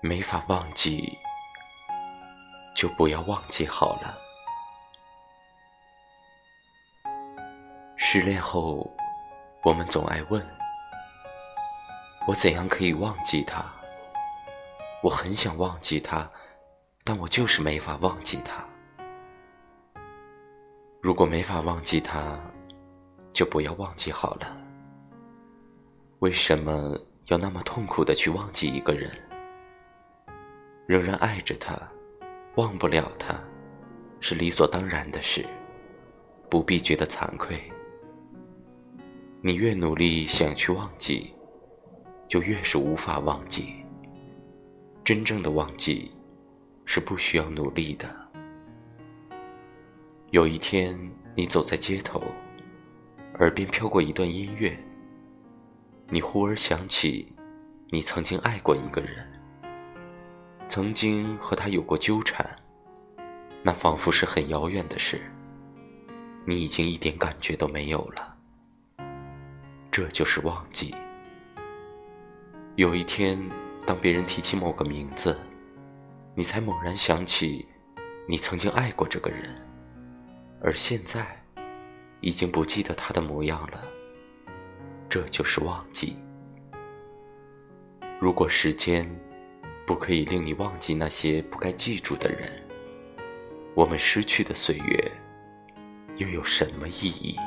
没法忘记，就不要忘记好了。失恋后，我们总爱问：我怎样可以忘记他？我很想忘记他，但我就是没法忘记他。如果没法忘记他，就不要忘记好了。为什么要那么痛苦的去忘记一个人？仍然爱着他，忘不了他，是理所当然的事，不必觉得惭愧。你越努力想去忘记，就越是无法忘记。真正的忘记，是不需要努力的。有一天，你走在街头，耳边飘过一段音乐，你忽而想起，你曾经爱过一个人。曾经和他有过纠缠，那仿佛是很遥远的事。你已经一点感觉都没有了，这就是忘记。有一天，当别人提起某个名字，你才猛然想起，你曾经爱过这个人，而现在，已经不记得他的模样了。这就是忘记。如果时间。不可以令你忘记那些不该记住的人，我们失去的岁月又有什么意义？